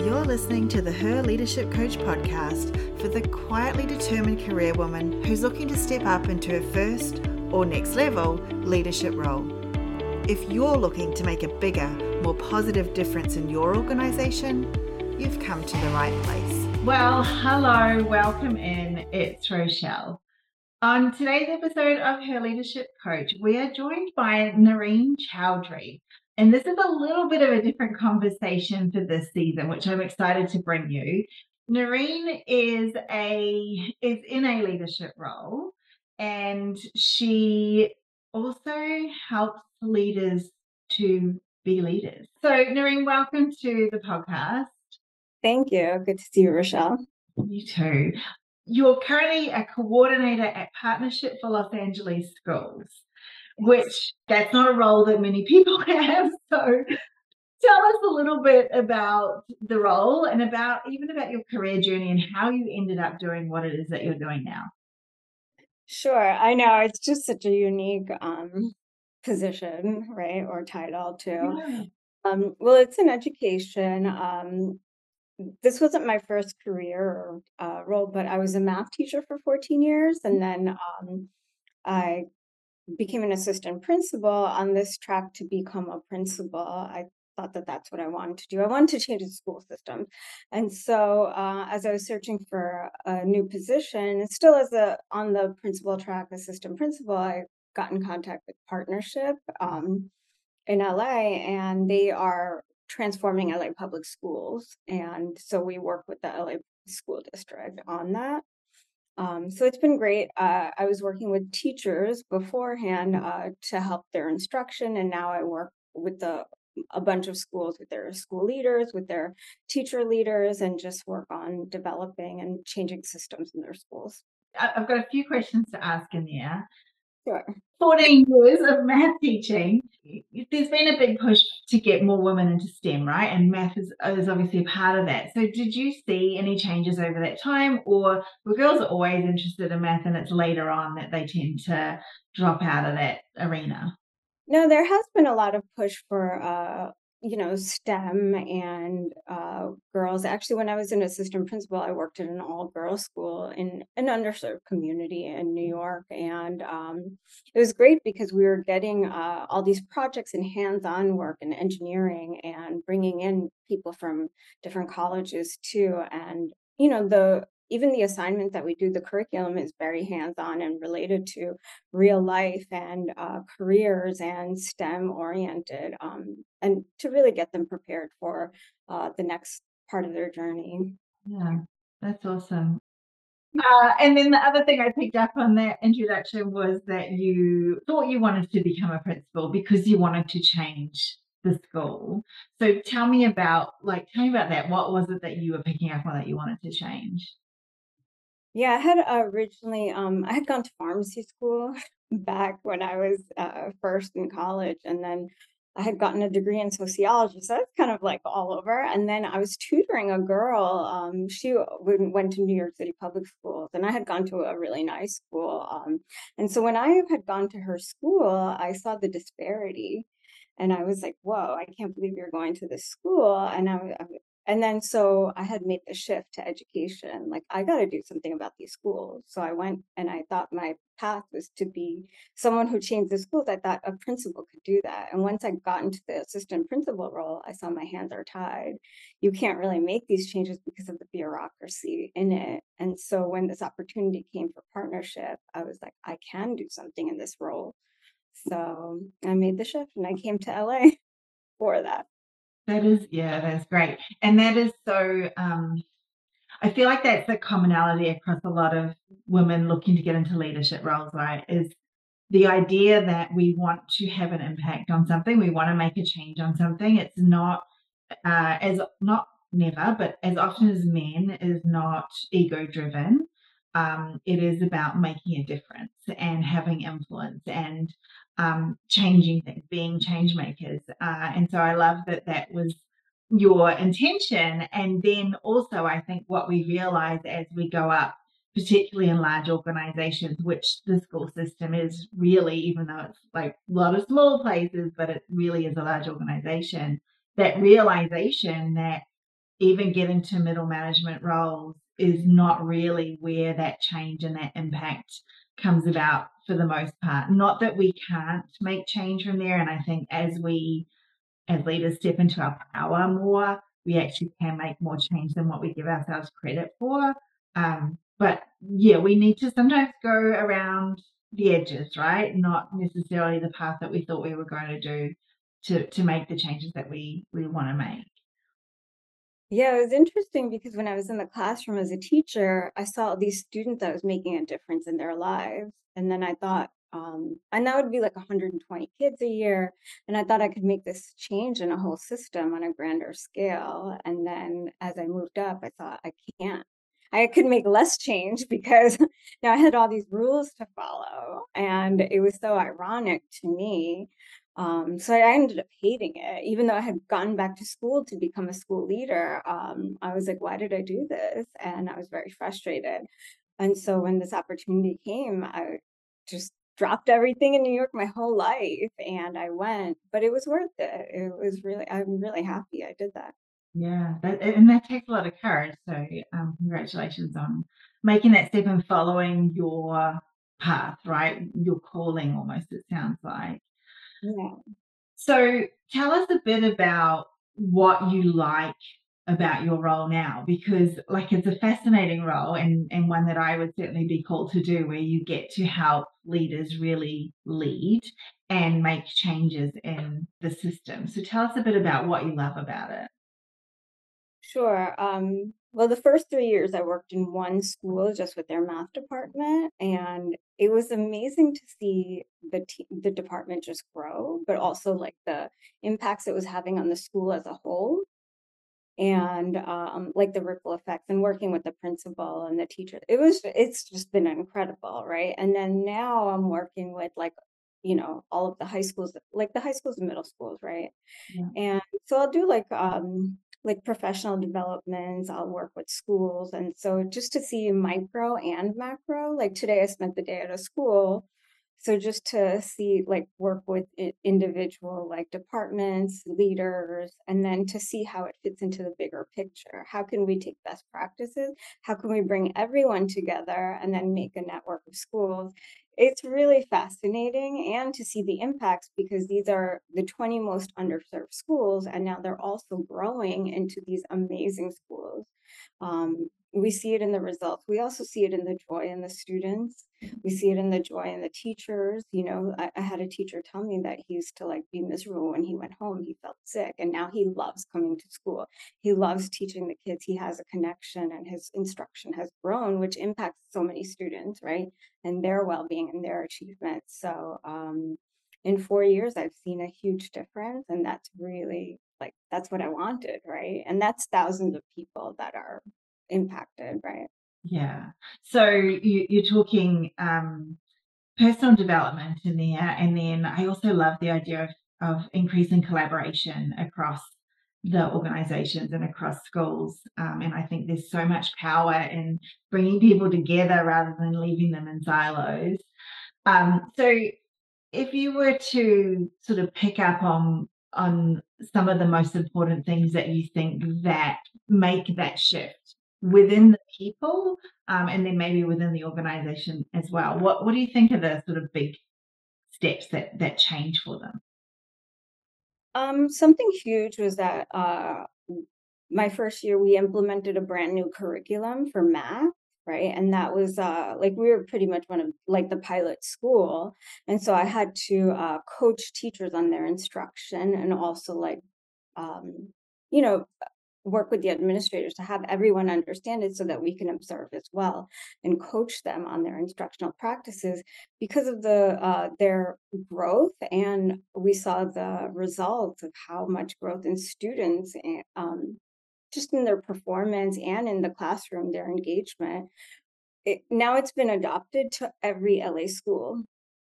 You're listening to the Her Leadership Coach podcast for the quietly determined career woman who's looking to step up into her first or next level leadership role. If you're looking to make a bigger, more positive difference in your organization, you've come to the right place. Well, hello, welcome in. It's Rochelle. On today's episode of Her Leadership Coach, we are joined by Nahrin Chowdhury. And this is a little bit of a different conversation for this season, which I'm excited to bring you. Nahrin is a is in a leadership role and she also helps leaders to be leaders. So Nahrin, welcome to the podcast. Thank you. Good to see you, Rochelle. You too. You're currently a coordinator at Partnership for Los Angeles Schools which that's not a role that many people have. So tell us a little bit about the role and about even about your career journey and how you ended up doing what it is that you're doing now. Sure. I know it's just such a unique um, position, right? Or title too. Yeah. Um, well, it's an education. Um, this wasn't my first career uh, role, but I was a math teacher for 14 years. And then um, I became an assistant principal on this track to become a principal. I thought that that's what I wanted to do. I wanted to change the school system. And so uh, as I was searching for a new position, still as a on the principal track, assistant principal, I got in contact with Partnership um, in LA, and they are transforming LA public schools. And so we work with the LA school district on that. Um, so it's been great. Uh, I was working with teachers beforehand uh, to help their instruction, and now I work with the a bunch of schools with their school leaders, with their teacher leaders, and just work on developing and changing systems in their schools. I've got a few questions to ask in there. Sure. 14 years of math teaching, there's been a big push to get more women into STEM, right? And math is, is obviously a part of that. So, did you see any changes over that time, or were girls always interested in math and it's later on that they tend to drop out of that arena? No, there has been a lot of push for uh, you know, STEM and uh, girls. Actually, when I was an assistant principal, I worked at an all girls school in an underserved community in New York. And um, it was great because we were getting uh, all these projects and hands on work and engineering and bringing in people from different colleges too. And, you know, the even the assignment that we do, the curriculum is very hands on and related to real life and uh, careers and STEM oriented, um, and to really get them prepared for uh, the next part of their journey. Yeah, that's awesome. Uh, and then the other thing I picked up on that introduction was that you thought you wanted to become a principal because you wanted to change the school. So tell me about like tell me about that. What was it that you were picking up on that you wanted to change? Yeah, I had originally, um, I had gone to pharmacy school back when I was uh, first in college, and then I had gotten a degree in sociology, so that's kind of like all over. And then I was tutoring a girl. Um, she went to New York City public schools, and I had gone to a really nice school. Um, and so when I had gone to her school, I saw the disparity, and I was like, "Whoa! I can't believe you're going to this school." And I, and then so I had made the shift to education. Like I got to do something about these schools. So I went and I thought my path was to be someone who changed the schools. I thought a principal could do that. And once I got into the assistant principal role, I saw my hands are tied. You can't really make these changes because of the bureaucracy in it. And so when this opportunity came for partnership, I was like, I can do something in this role. So I made the shift and I came to LA for that. That is, yeah, that's great. And that is so, um, I feel like that's a commonality across a lot of women looking to get into leadership roles, right? Is the idea that we want to have an impact on something, we want to make a change on something. It's not uh, as not never, but as often as men is not ego driven. Um, it is about making a difference and having influence and um, changing things, being change makers. Uh, and so I love that that was your intention. And then also, I think what we realize as we go up, particularly in large organizations, which the school system is really, even though it's like a lot of small places, but it really is a large organization, that realization that even get into middle management roles is not really where that change and that impact comes about for the most part. Not that we can't make change from there. And I think as we, as leaders, step into our power more, we actually can make more change than what we give ourselves credit for. Um, but yeah, we need to sometimes go around the edges, right? Not necessarily the path that we thought we were going to do to to make the changes that we we want to make. Yeah, it was interesting because when I was in the classroom as a teacher, I saw these students that was making a difference in their lives. And then I thought, um, and that would be like 120 kids a year. And I thought I could make this change in a whole system on a grander scale. And then as I moved up, I thought, I can't. I could make less change because now I had all these rules to follow. And it was so ironic to me um, so I ended up hating it, even though I had gone back to school to become a school leader. Um, I was like, why did I do this? And I was very frustrated. And so when this opportunity came, I just dropped everything in New York my whole life and I went, but it was worth it. It was really, I'm really happy I did that. Yeah, and that takes a lot of courage. So, um, congratulations on making that step and following your path, right? Your calling almost, it sounds like. So tell us a bit about what you like about your role now because like it's a fascinating role and and one that I would certainly be called to do where you get to help leaders really lead and make changes in the system. So tell us a bit about what you love about it. Sure. Um, well, the first three years I worked in one school just with their math department, and it was amazing to see the te- the department just grow, but also like the impacts it was having on the school as a whole, and um, like the ripple effects, and working with the principal and the teacher. It was it's just been incredible, right? And then now I'm working with like you know all of the high schools, like the high schools and middle schools, right? Yeah. And so I'll do like um like professional developments. I'll work with schools. And so just to see micro and macro, like today I spent the day at a school. So just to see like work with individual like departments, leaders, and then to see how it fits into the bigger picture. How can we take best practices? How can we bring everyone together and then make a network of schools? It's really fascinating and to see the impacts because these are the 20 most underserved schools, and now they're also growing into these amazing schools. Um, we see it in the results. We also see it in the joy in the students. We see it in the joy in the teachers. You know, I, I, had a teacher tell me that he used to like be miserable when he went home. He felt sick, and now he loves coming to school. He loves teaching the kids. He has a connection, and his instruction has grown, which impacts so many students, right, and their well-being and their achievements. So, um, in four years, I've seen a huge difference, and that's really like that's what I wanted, right? And that's thousands of people that are impacted, right? Yeah. So you, you're talking um, personal development in there, and then I also love the idea of of increasing collaboration across the organizations and across schools. Um, and I think there's so much power in bringing people together rather than leaving them in silos. Um, so, if you were to sort of pick up on on some of the most important things that you think that make that shift within the people um, and then maybe within the organization as well. What what do you think are the sort of big steps that that change for them? Um, something huge was that uh, my first year we implemented a brand new curriculum for math right and that was uh like we were pretty much one of like the pilot school and so i had to uh coach teachers on their instruction and also like um you know work with the administrators to have everyone understand it so that we can observe as well and coach them on their instructional practices because of the uh, their growth. And we saw the results of how much growth in students um, just in their performance and in the classroom their engagement. It, now it's been adopted to every la school.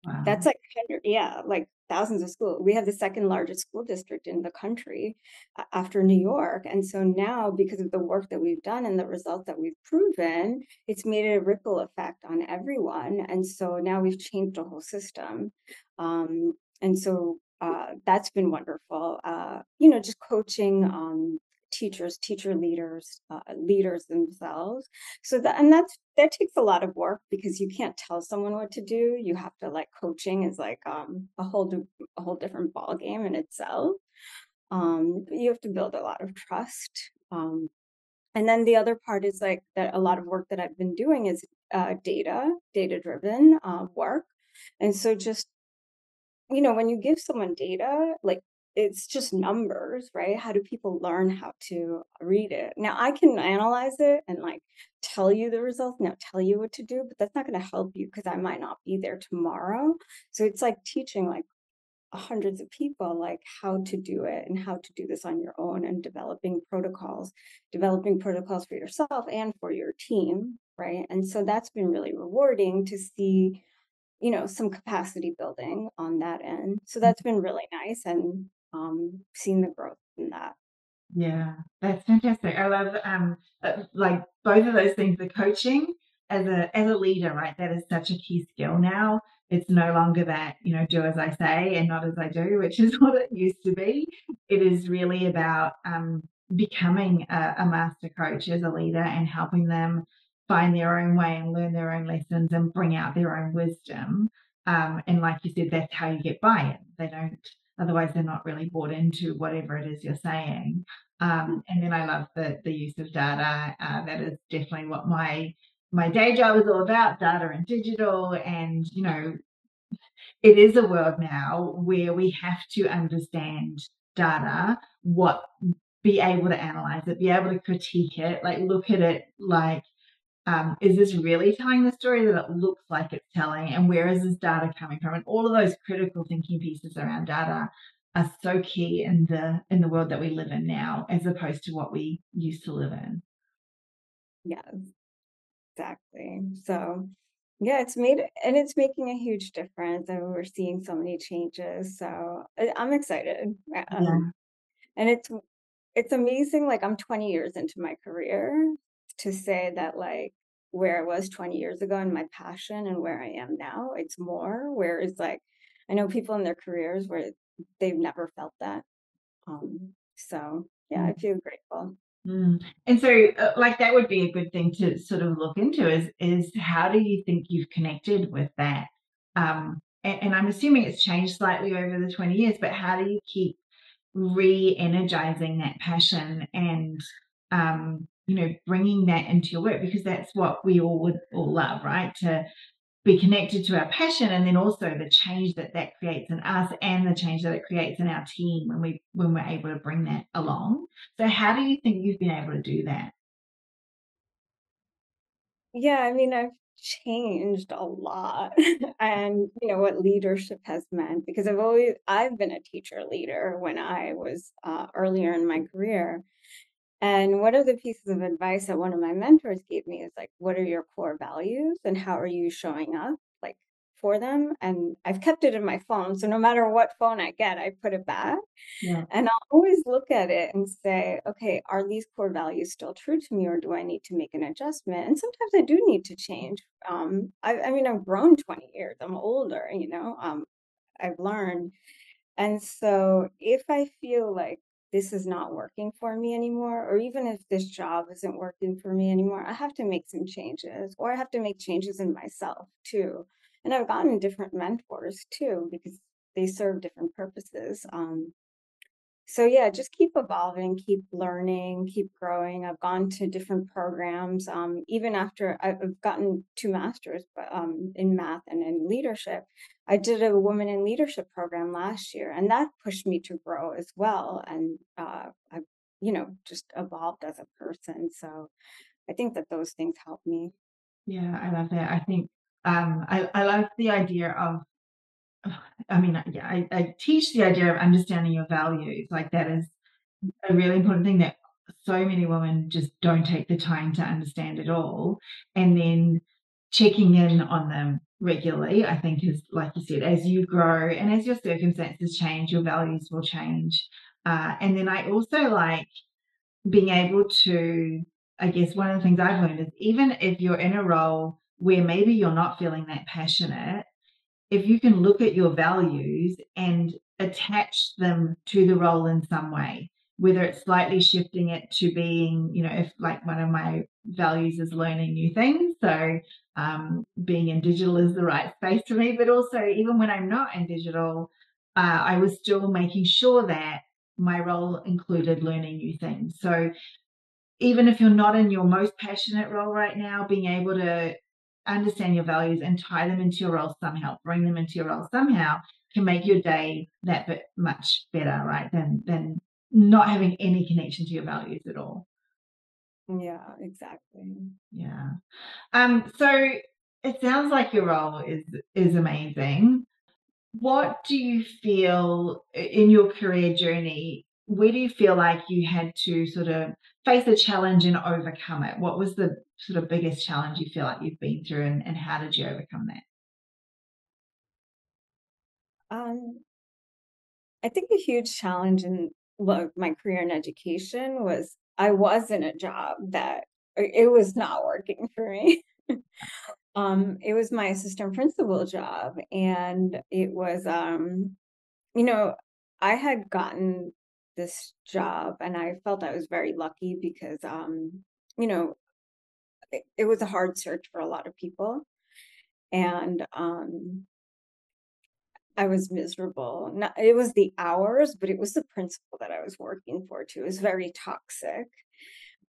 Wow. that's like yeah like thousands of schools. We have the second largest school district in the country after New York. And so now, because of the work that we've done and the results that we've proven, it's made a ripple effect on everyone. And so now we've changed the whole system. Um, and so uh, that's been wonderful. Uh, you know, just coaching um, teachers, teacher leaders, uh, leaders themselves. So that and that's that takes a lot of work because you can't tell someone what to do. You have to like coaching is like um, a whole a whole different ball game in itself. Um, you have to build a lot of trust. Um, and then the other part is like that a lot of work that I've been doing is uh, data, data driven uh, work. And so just, you know, when you give someone data, like it's just numbers, right? How do people learn how to read it? Now I can analyze it and like tell you the results, now tell you what to do, but that's not going to help you because I might not be there tomorrow. So it's like teaching like hundreds of people like how to do it and how to do this on your own and developing protocols developing protocols for yourself and for your team right and so that's been really rewarding to see you know some capacity building on that end so mm. that's been really nice and um seeing the growth in that. Yeah that's fantastic. I love um uh, like both of those things the coaching as a as a leader right that is such a key skill now. It's no longer that you know do as i say and not as i do which is what it used to be. It is really about um, becoming a, a master coach as a leader and helping them find their own way and learn their own lessons and bring out their own wisdom. Um, and like you said that's how you get buy-in. They don't otherwise they're not really bought into whatever it is you're saying. Um, and then i love the, the use of data. Uh, that is definitely what my my day job is all about data and digital. And you know it is a world now where we have to understand data what be able to analyze it be able to critique it like look at it like um, is this really telling the story that it looks like it's telling and where is this data coming from and all of those critical thinking pieces around data are so key in the in the world that we live in now as opposed to what we used to live in yes Exactly. So, yeah, it's made and it's making a huge difference, and we're seeing so many changes. So I'm excited. yeah Um, and it's it's amazing. Like I'm 20 years into my career to say that like where I was 20 years ago and my passion and where I am now, it's more. where it's like I know people in their careers where they've never felt that. Um, so yeah, I feel grateful. Mm. And so, uh, like that would be a good thing to sort of look into is is how do you think you've connected with that? Um, and, and I'm assuming it's changed slightly over the 20 years, but how do you keep re-energizing that passion and um, you know bringing that into your work because that's what we all would all love, right? To be connected to our passion and then also the change that that creates in us and the change that it creates in our team when we when we're able to bring that along so how do you think you've been able to do that Yeah, I mean, I've changed a lot and you know what leadership has meant because I've always I've been a teacher leader when I was uh, earlier in my career. And one of the pieces of advice that one of my mentors gave me is like, what are your core values and how are you showing up like for them? And I've kept it in my phone. So no matter what phone I get, I put it back. yeah And I'll always look at it and say, okay, are these core values still true to me or do I need to make an adjustment? And sometimes I do need to change. Um, I, I mean, I've grown 20 years, I'm older, you know, um, I've learned. And so if I feel like this is not working for me anymore, or even if this job isn't working for me anymore, I have to make some changes, or I have to make changes in myself too. And I've gotten different mentors too, because they serve different purposes. Um, so yeah, just keep evolving, keep learning, keep growing. I've gone to different programs, um, even after I've gotten two masters um, in math and in leadership. I did a woman in leadership program last year, and that pushed me to grow as well. And uh, I've, you know, just evolved as a person. So I think that those things help me. yeah i love that i think um i, I love the idea of i mean yeah I, I teach the idea of understanding your values like that is a really important thing that so many women just don't take the time to understand at all. And then checking in on them regularly, I think is like you said, as you grow and as your circumstances change, your values will change. Uh, and then I also like being able to, I guess, one of the things I've learned is even if you're in a role where maybe you're not feeling that passionate, if you can look at your values and attach them to the role in some way, whether it's slightly shifting it to being, you know, if like one of my values is learning new things. So um, being in digital is the right space for me, but also even when I'm not in digital, uh, I was still making sure that my role included learning new things. So even if you're not in your most passionate role right now, being able to understand your values and tie them into your role somehow, bring them into your role somehow, can make your day that bit much better, right? Than than not having any connection to your values at all. Yeah, exactly. Yeah. Um, so it sounds like your role is is amazing. What do you feel in your career journey? Where do you feel like you had to sort of face a challenge and overcome it? What was the sort of biggest challenge you feel like you've been through and, and how did you overcome that? Um, I think a huge challenge in my career in education was I was in a job that it was not working for me. um, it was my assistant principal job, and it was, um, you know, I had gotten this job, and I felt I was very lucky because, um, you know, it, was a hard search for a lot of people, and um, I was miserable. Not, it was the hours, but it was the principle that I was working for too. It was very toxic.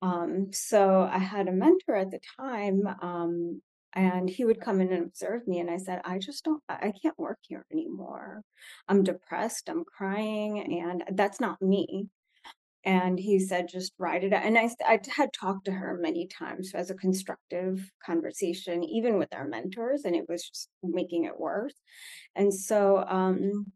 Um, so I had a mentor at the time, um, and he would come in and observe me. And I said, I just don't, I can't work here anymore. I'm depressed, I'm crying, and that's not me and he said just write it out. And I, I had talked to her many times as a constructive conversation even with our mentors and it was just making it worse. And so um,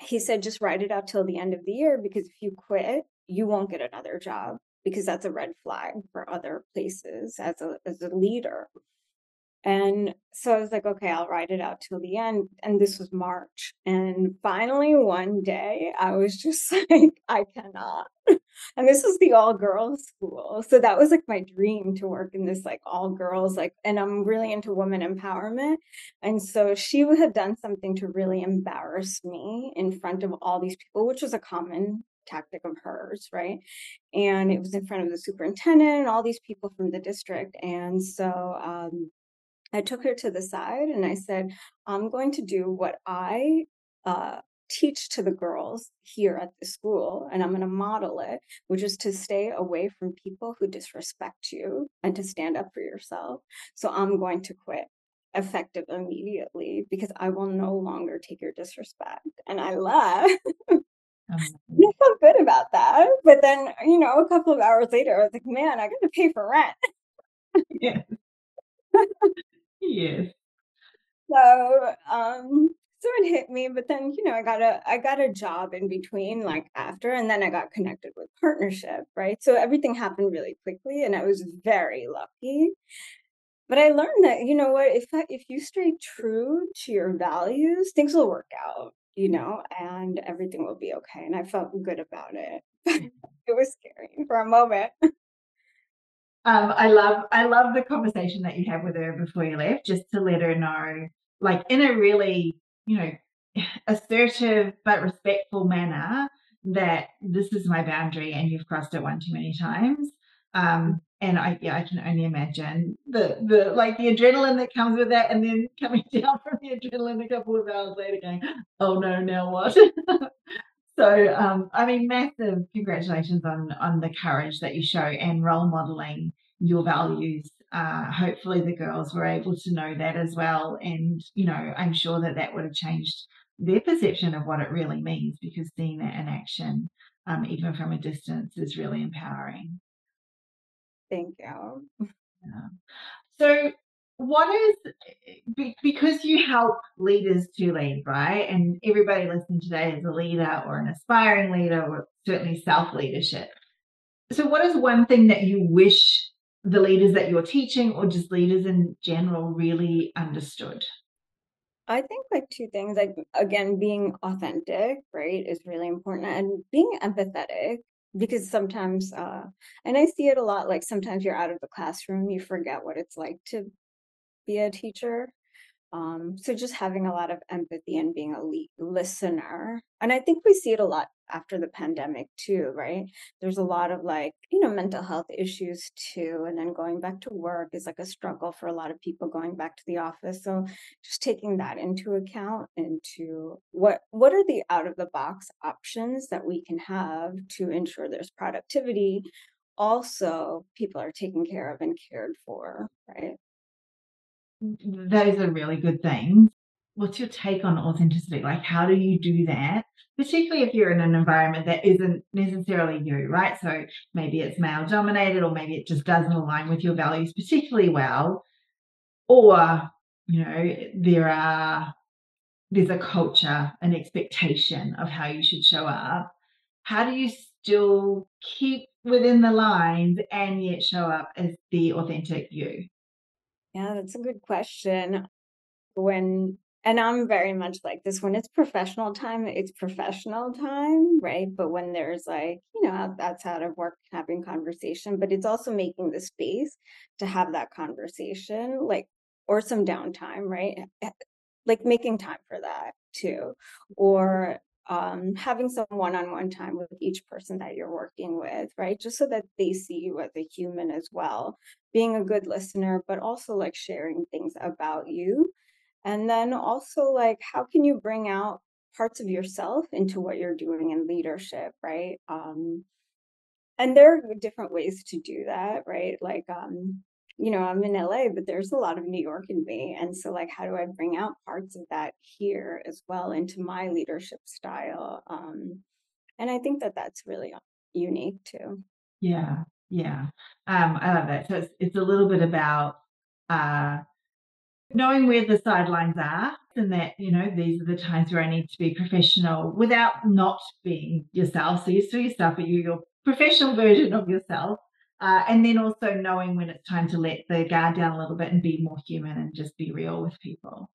he said just write it out till the end of the year because if you quit you won't get another job because that's a red flag for other places as a as a leader and so I was like, okay, I'll write it out till the end. And this was March. And finally, one day, I was just like, I cannot. And this was the all girls school. So that was like my dream to work in this like all girls, like, and I'm really into women empowerment. And so she would have done something to really embarrass me in front of all these people, which was a common tactic of hers, right? And it was in front of the superintendent and all these people from the district. And so, um, I took her to the side and I said, I'm going to do what I uh, teach to the girls here at the school, and I'm going to model it, which is to stay away from people who disrespect you and to stand up for yourself. So I'm going to quit effective immediately because I will no longer take your disrespect. And I left. I felt good about that. But then, you know, a couple of hours later, I was like, man, I got to pay for rent. yeah. Yes. So, um, so it hit me, but then, you know, I got a I got a job in between, like after, and then I got connected with partnership, right? So everything happened really quickly, and I was very lucky. But I learned that, you know what, if I, if you stay true to your values, things will work out, you know, and everything will be okay. And I felt good about it. it was scary for a moment. Um, I love I love the conversation that you had with her before you left, just to let her know, like in a really, you know, assertive but respectful manner that this is my boundary and you've crossed it one too many times. Um, and I yeah, I can only imagine the the like the adrenaline that comes with that and then coming down from the adrenaline a couple of hours later going, oh no, now what? So, um, I mean, massive congratulations on on the courage that you show and role modeling your values. Uh, hopefully, the girls were able to know that as well, and you know, I'm sure that that would have changed their perception of what it really means because seeing that in action, um, even from a distance, is really empowering. Thank you. Yeah. So, what is because you help leaders to lead, right? And everybody listening today is a leader or an aspiring leader or certainly self leadership. So, what is one thing that you wish the leaders that you're teaching or just leaders in general really understood? I think like two things like again being authentic, right, is really important and being empathetic because sometimes uh and I see it a lot like sometimes you're out of the classroom, you forget what it's like to be a teacher. Um, so just having a lot of empathy and being a listener. And I think we see it a lot after the pandemic too, right? There's a lot of like, you know, mental health issues too. And then going back to work is like a struggle for a lot of people going back to the office. So just taking that into account into what what are the out of the box options that we can have to ensure there's productivity. Also, people are taken care of and cared for, right? Those are really good things what's your take on authenticity? Like, how do you do that? Particularly if you're in an environment that isn't necessarily you, right? So maybe it's male dominated, or maybe it just doesn't align with your values particularly well. Or, you know, there are there's a culture, an expectation of how you should show up. How do you still keep within the lines and yet show up as the authentic you? Yeah, that's a good question. When and I'm very much like this when it's professional time, it's professional time, right? But when there's like, you know, outside of work having conversation, but it's also making the space to have that conversation, like, or some downtime, right? Eh, like making time for that too. Or um, having some one-on-one time with each person that you're working with, right? Just so that they see you as a human as well, being a good listener, but also like sharing things about you and then also, like, how can you bring out parts of yourself into what you're doing in leadership, right? Um, and there are different ways to do that, right? Like, um, you know, I'm in LA, but there's a lot of New York in me. And so, like, how do I bring out parts of that here as well into my leadership style? Um, and I think that that's really unique too. Yeah, yeah. Um, I love that. So it's, it's a little bit about uh, knowing where the sidelines are and that you know these are the times where i need to be professional without not being yourself so you're still yourself but you're your professional version of yourself uh, and then also knowing when it's time to let the guard down a little bit and be more human and just be real with people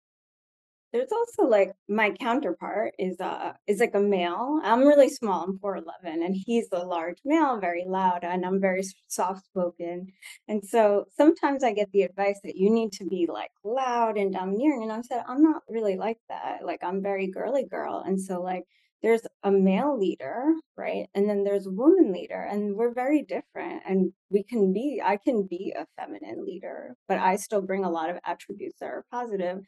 there's also like my counterpart is uh is like a male. I'm really small. I'm 4'11 and he's a large male, very loud, and I'm very soft spoken. And so sometimes I get the advice that you need to be like loud and domineering. And I said, I'm not really like that. Like I'm very girly girl. And so like there's a mm-hmm. male leader, right? And then there's a woman leader, and we're very different. And we can be, I can be a feminine leader, but I still bring a lot of attributes that are positive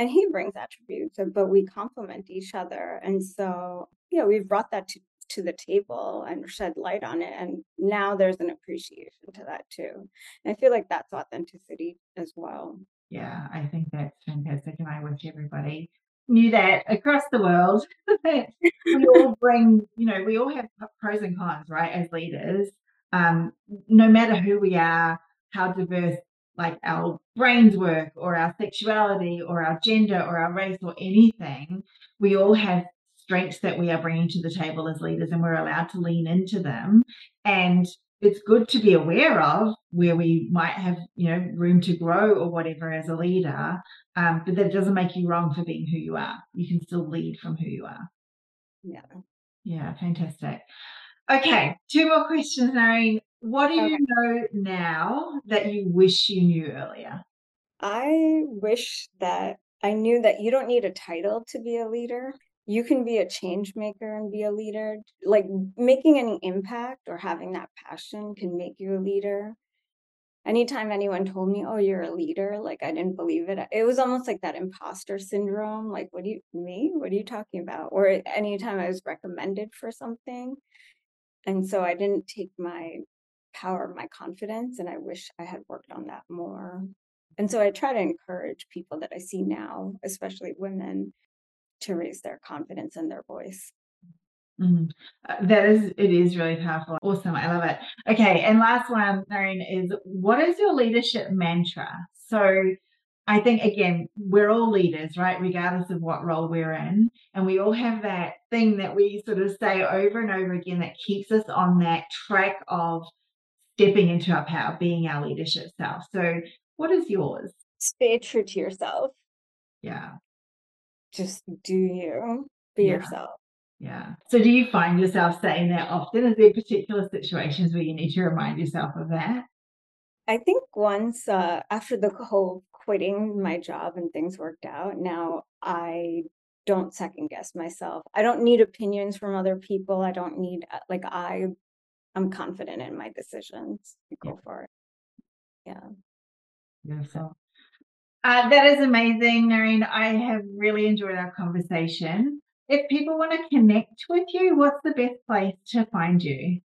and he brings attributes but we complement each other and so yeah we've brought that to, to the table and shed light on it and now there's an appreciation to that too and i feel like that's authenticity as well yeah i think that's fantastic and i wish everybody knew that across the world that we all bring you know we all have pros and cons right as leaders um, no matter who we are how diverse like our brains work or our sexuality or our gender or our race or anything, we all have strengths that we are bringing to the table as leaders and we're allowed to lean into them. And it's good to be aware of where we might have, you know, room to grow or whatever as a leader. Um, but that doesn't make you wrong for being who you are. You can still lead from who you are. Yeah. Yeah, fantastic. Okay, two more questions, Nahrin. What do you know now that you wish you knew earlier? I wish that I knew that you don't need a title to be a leader. You can be a change maker and be a leader. Like making any impact or having that passion can make you a leader. Anytime anyone told me, "Oh, you're a leader," like I didn't believe it. It was almost like that imposter syndrome. Like, what do you me? What are you talking about? Or anytime I was recommended for something. And so I didn't take my power my confidence and I wish I had worked on that more. And so I try to encourage people that I see now, especially women, to raise their confidence and their voice. Mm. Uh, that is, it is really powerful. Awesome. I love it. Okay. And last one, Nahrin, is what is your leadership mantra? So I think, again, we're all leaders, right? Regardless of what role we're in. And we all have that thing that we sort of say over and over again that keeps us on that track of stepping into our power, being our leadership self. So, what is yours? Stay true to yourself. Yeah. Just do you, be yeah. yourself. Yeah. So, do you find yourself saying that often? Is there particular situations where you need to remind yourself of that? I think once uh, after the whole quitting my job and things worked out, now I don't second guess myself. I don't need opinions from other people. I don't need uh, like I I'm confident in my decisions. Go yeah. for it. Yeah. Beautiful. Uh, that is amazing, Noreen. I have really enjoyed our conversation. If people want to connect with you, what's the best place to find you?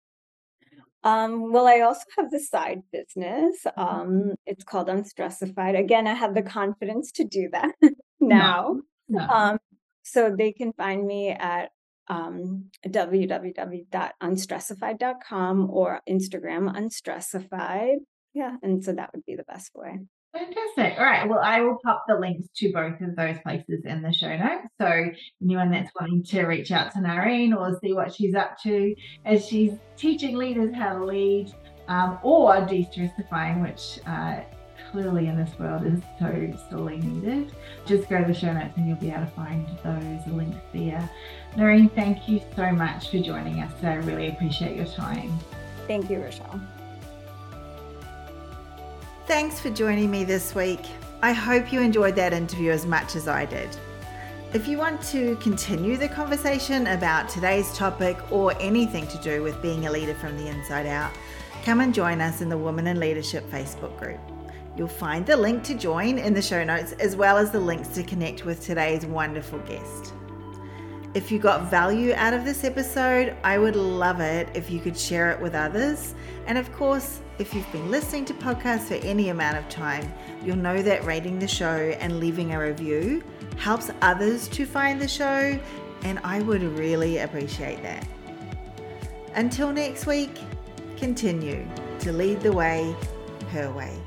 Um, well, I also have the side business. Um, it's called Unstressified. Again, I have the confidence to do that now. No, no. Um, so they can find me at um, www.unstressified.com or Instagram unstressified. Yeah, and so that would be the best way. Fantastic. All right. Well, I will pop the links to both of those places in the show notes. So anyone that's wanting to reach out to Noreen or see what she's up to as she's teaching leaders how to lead um, or de-stressifying, which uh, clearly in this world is so sorely needed, just go to the show notes and you'll be able to find those links there. Noreen, thank you so much for joining us. I really appreciate your time. Thank you, Rochelle. Thanks for joining me this week. I hope you enjoyed that interview as much as I did. If you want to continue the conversation about today's topic or anything to do with being a leader from the inside out, come and join us in the Women in Leadership Facebook group. You'll find the link to join in the show notes as well as the links to connect with today's wonderful guest. If you got value out of this episode, I would love it if you could share it with others. And of course, if you've been listening to podcasts for any amount of time, you'll know that rating the show and leaving a review helps others to find the show, and I would really appreciate that. Until next week, continue to lead the way her way.